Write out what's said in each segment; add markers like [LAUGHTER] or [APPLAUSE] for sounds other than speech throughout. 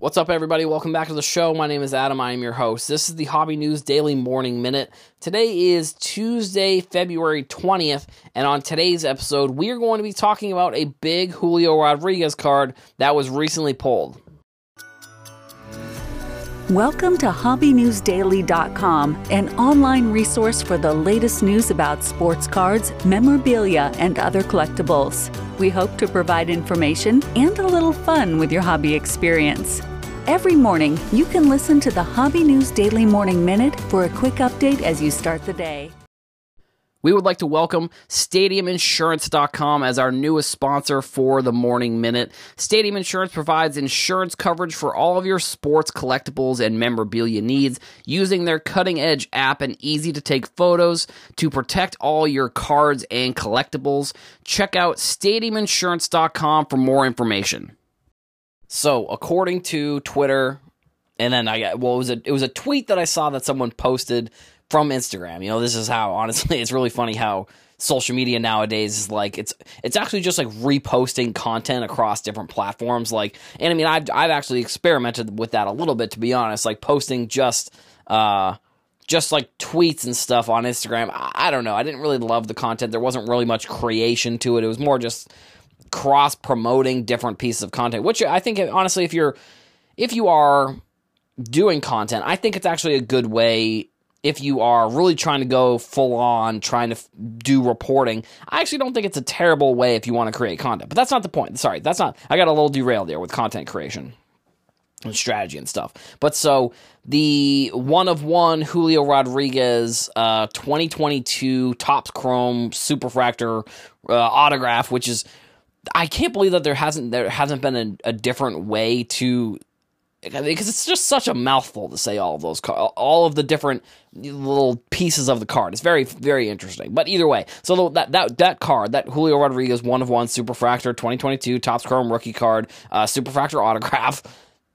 What's up, everybody? Welcome back to the show. My name is Adam. I am your host. This is the Hobby News Daily Morning Minute. Today is Tuesday, February 20th, and on today's episode, we are going to be talking about a big Julio Rodriguez card that was recently pulled. Welcome to HobbyNewsDaily.com, an online resource for the latest news about sports cards, memorabilia, and other collectibles. We hope to provide information and a little fun with your hobby experience. Every morning, you can listen to the Hobby News Daily Morning Minute for a quick update as you start the day. We would like to welcome StadiumInsurance.com as our newest sponsor for the Morning Minute. Stadium Insurance provides insurance coverage for all of your sports collectibles and memorabilia needs using their cutting edge app and easy to take photos to protect all your cards and collectibles. Check out StadiumInsurance.com for more information. So, according to Twitter, and then I got well, it was a it was a tweet that I saw that someone posted from Instagram. You know, this is how honestly [LAUGHS] it's really funny how social media nowadays is like it's it's actually just like reposting content across different platforms like and I mean I've I've actually experimented with that a little bit to be honest like posting just uh just like tweets and stuff on Instagram. I, I don't know. I didn't really love the content. There wasn't really much creation to it. It was more just cross promoting different pieces of content which I think honestly if you're if you are doing content I think it's actually a good way if you are really trying to go full on trying to f- do reporting i actually don't think it's a terrible way if you want to create content but that's not the point. Sorry that's not i got a little derailed there with content creation and strategy and stuff. But so the one of one julio rodriguez uh, 2022 Topps chrome superfractor uh, autograph which is i can't believe that there hasn't there hasn't been a, a different way to because it's just such a mouthful to say all of those all of the different little pieces of the card. It's very very interesting. But either way, so that that that card, that Julio Rodriguez one of one Superfractor 2022 Topps Chrome rookie card, uh, Superfractor autograph,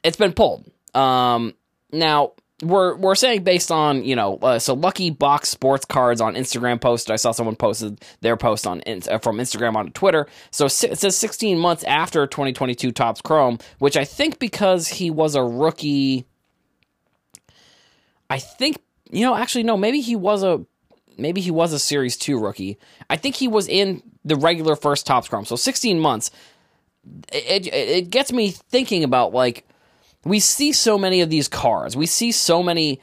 it's been pulled. Um, now we're we're saying based on you know uh, so lucky box sports cards on instagram posted i saw someone posted their post on uh, from instagram on twitter. So it says 16 months after 2022 Topps chrome which i think because he was a rookie i think you know actually no maybe he was a maybe he was a series 2 rookie. I think he was in the regular first Topps chrome. So 16 months. It, it, it gets me thinking about like we see so many of these cards. We see so many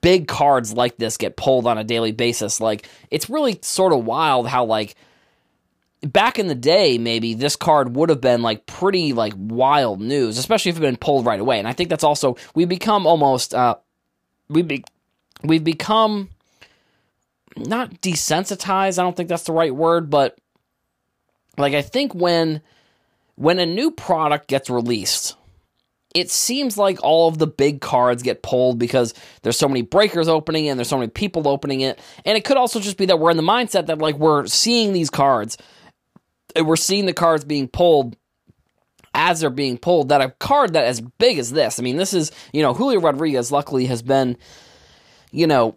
big cards like this get pulled on a daily basis. Like it's really sort of wild how like back in the day maybe this card would have been like pretty like wild news, especially if it had been pulled right away. And I think that's also we become almost uh we be we've become not desensitized. I don't think that's the right word, but like I think when when a new product gets released it seems like all of the big cards get pulled because there's so many breakers opening and there's so many people opening it. And it could also just be that we're in the mindset that like we're seeing these cards and we're seeing the cards being pulled as they're being pulled that a card that as big as this. I mean, this is, you know, Julio Rodriguez luckily has been you know,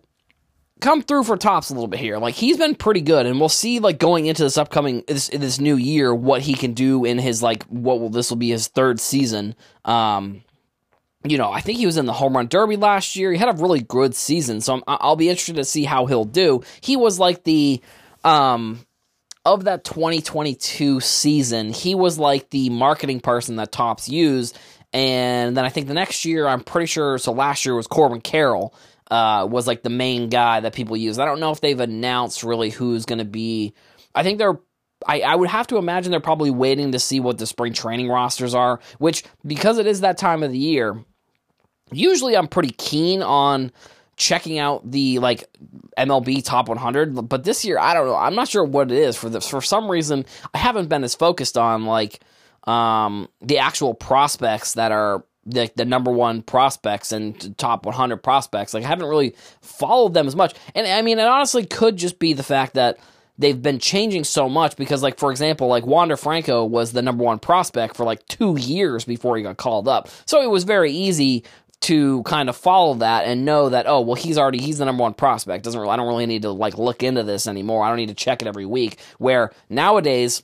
come through for Topps a little bit here. Like he's been pretty good, and we'll see like going into this upcoming this this new year what he can do in his like what will this will be his third season. Um, you know, I think he was in the home run derby last year. He had a really good season, so i will be interested to see how he'll do. He was like the um of that 2022 season, he was like the marketing person that Topps used. And then I think the next year, I'm pretty sure. So last year was Corbin Carroll uh, was like the main guy that people use. I don't know if they've announced really who's going to be. I think they're. I, I would have to imagine they're probably waiting to see what the spring training rosters are, which because it is that time of the year, usually I'm pretty keen on checking out the like MLB top 100. But this year, I don't know. I'm not sure what it is for this. For some reason, I haven't been as focused on like um, the actual prospects that are the, the number one prospects and top 100 prospects. Like, I haven't really followed them as much. And I mean, it honestly could just be the fact that they've been changing so much because, like, for example, like Wander Franco was the number one prospect for like two years before he got called up. So it was very easy to kind of follow that and know that oh well he's already he's the number one prospect doesn't really, I don't really need to like look into this anymore I don't need to check it every week where nowadays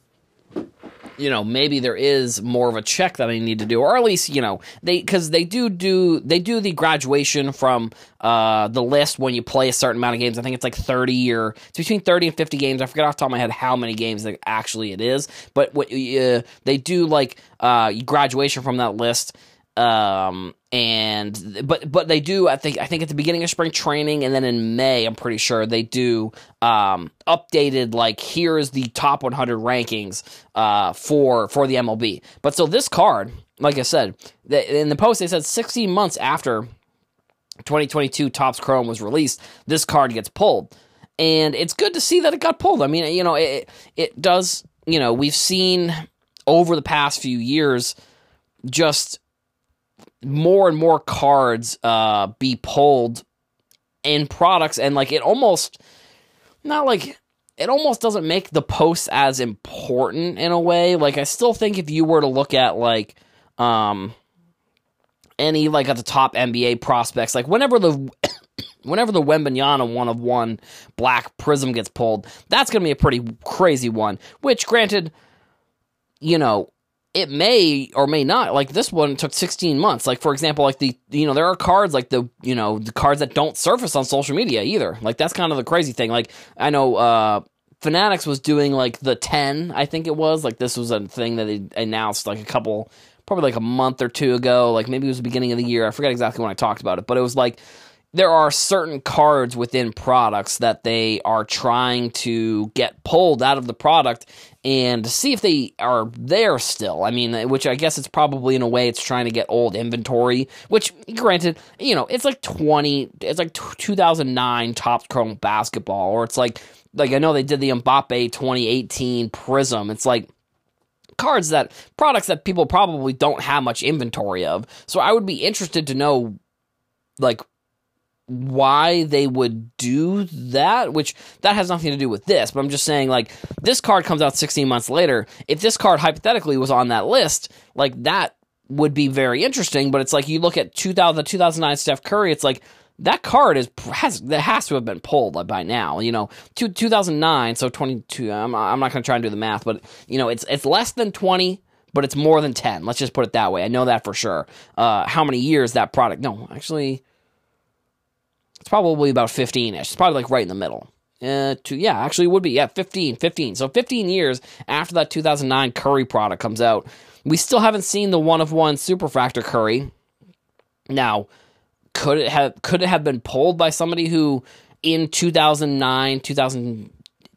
you know maybe there is more of a check that I need to do, or at least you know they because they do do they do the graduation from uh, the list when you play a certain amount of games. I think it's like thirty or it's between thirty and fifty games. I forget off the top of my head how many games that actually it is, but what uh, they do like uh, graduation from that list um and but but they do i think i think at the beginning of spring training and then in may i'm pretty sure they do um updated like here's the top 100 rankings uh for for the mlb but so this card like i said in the post they said 16 months after 2022 Topps Chrome was released this card gets pulled. And it's good to see that it got pulled. I mean you know it it does you know we've seen over the past few years just more and more cards uh, be pulled in products, and like it almost not like it almost doesn't make the post as important in a way. Like I still think if you were to look at like um any like at the top NBA prospects, like whenever the [COUGHS] whenever the Wembanyama one of one black prism gets pulled, that's gonna be a pretty crazy one. Which granted, you know, it may or may not like this one took 16 months. Like for example like the you know there are cards like the you know the cards that don't surface on social media either. Like that's kind of the crazy thing. Like i know uh fanatics was doing like the 10 i think it was. Like this was a thing that they announced like a couple probably like a month or two ago. Like maybe it was the beginning of the year. I forget exactly when i talked about it but it was like there are certain cards within products that they are trying to get pulled out of the product and see if they are there still. I mean, which I guess it's probably in a way it's trying to get old inventory, which granted, you know, it's like 20, it's like 2009 Topps Chrome basketball, or it's like, like I know they did the Mbappe 2018 Prism. It's like, cards that products that people probably don't have much inventory of. So I would be interested to know like why they would do that, which that has nothing to do with this, but I'm just saying like this card comes out 16 months later. If this card hypothetically was on that list, like that would be very interesting, but it's like you look at 2000 the 2009 Steph Curry, it's like that card is has that has to have been pulled by now. You know, two, 2009, so 22. I'm, I'm not going to try and do the math, but you know, it's it's less than 20, but it's more than 10. Let's just put it that way. I know that for sure. Uh, how many years that product? No, actually, it's probably about 15 ish. It's probably like right in the middle. Uh, to, yeah, actually, it would be. Yeah, 15, 15. So 15 years after that 2009 Curry product comes out, we still haven't seen the one of one Superfractor Curry. Now, could it have could it have been pulled by somebody who in 2009, 2000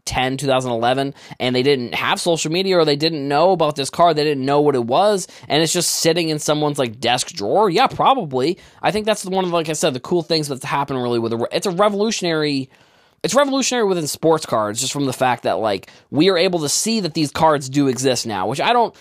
2010, 2011, and they didn't have social media or they didn't know about this car, they didn't know what it was, and it's just sitting in someone's like desk drawer. Yeah, probably. I think that's one of like I said, the cool things that's happened really with a, it's a revolutionary it's revolutionary within sports cards just from the fact that like we are able to see that these cards do exist now, which I don't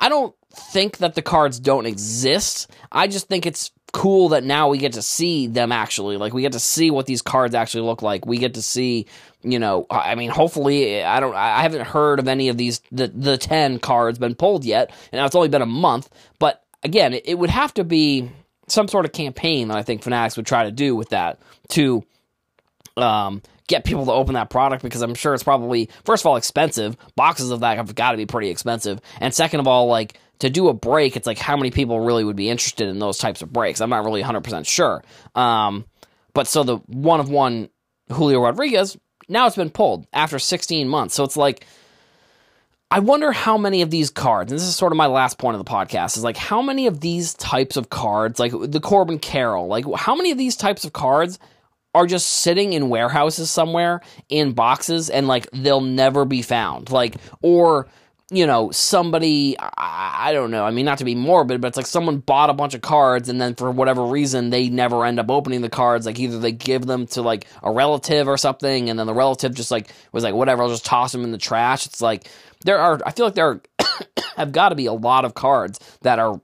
I don't think that the cards don't exist. I just think it's cool that now we get to see them actually. Like we get to see what these cards actually look like. We get to see, you know, I mean, hopefully, I don't, I haven't heard of any of these the the ten cards been pulled yet, and it's only been a month. But again, it, it would have to be some sort of campaign that I think Fanatics would try to do with that to um, get people to open that product because I'm sure it's probably first of all expensive. Boxes of that have got to be pretty expensive, and second of all, like to do a break, it's like how many people really would be interested in those types of breaks. I'm not really 100% sure. Um, but so the one of one Julio Rodriguez, now it's been pulled after 16 months. So it's like, I wonder how many of these cards, and this is sort of my last point of the podcast, is like how many of these types of cards, like the Corbin Carroll, like how many of these types of cards are just sitting in warehouses somewhere in boxes and like they'll never be found? Like, or you know, somebody, I, don't know, I mean, not to be morbid, but it's like someone bought a bunch of cards and then for whatever reason they never end up opening the cards. Like either they give them to like a relative or something and then the relative just like was like, whatever, I'll just toss them in the trash. It's like, there are, I feel like there [COUGHS] have got to be a lot of cards that are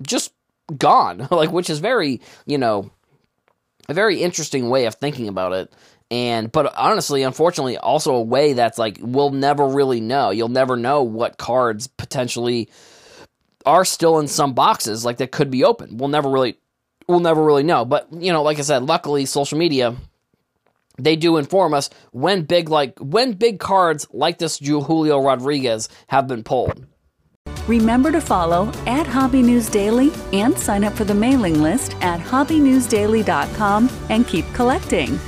just gone, [LAUGHS] like, which is very, you know, a very interesting way of thinking about it and but honestly unfortunately also a way that's like we'll never really know. You'll never know what cards potentially are still in some boxes like that could be open. We'll never really we'll never really know. But you know like i said luckily social media they do inform us when big like when big cards like this Julio Rodriguez have been pulled. Remember to follow at Hobby News Daily and sign up for the mailing list at hobbynewsdaily.com and keep collecting.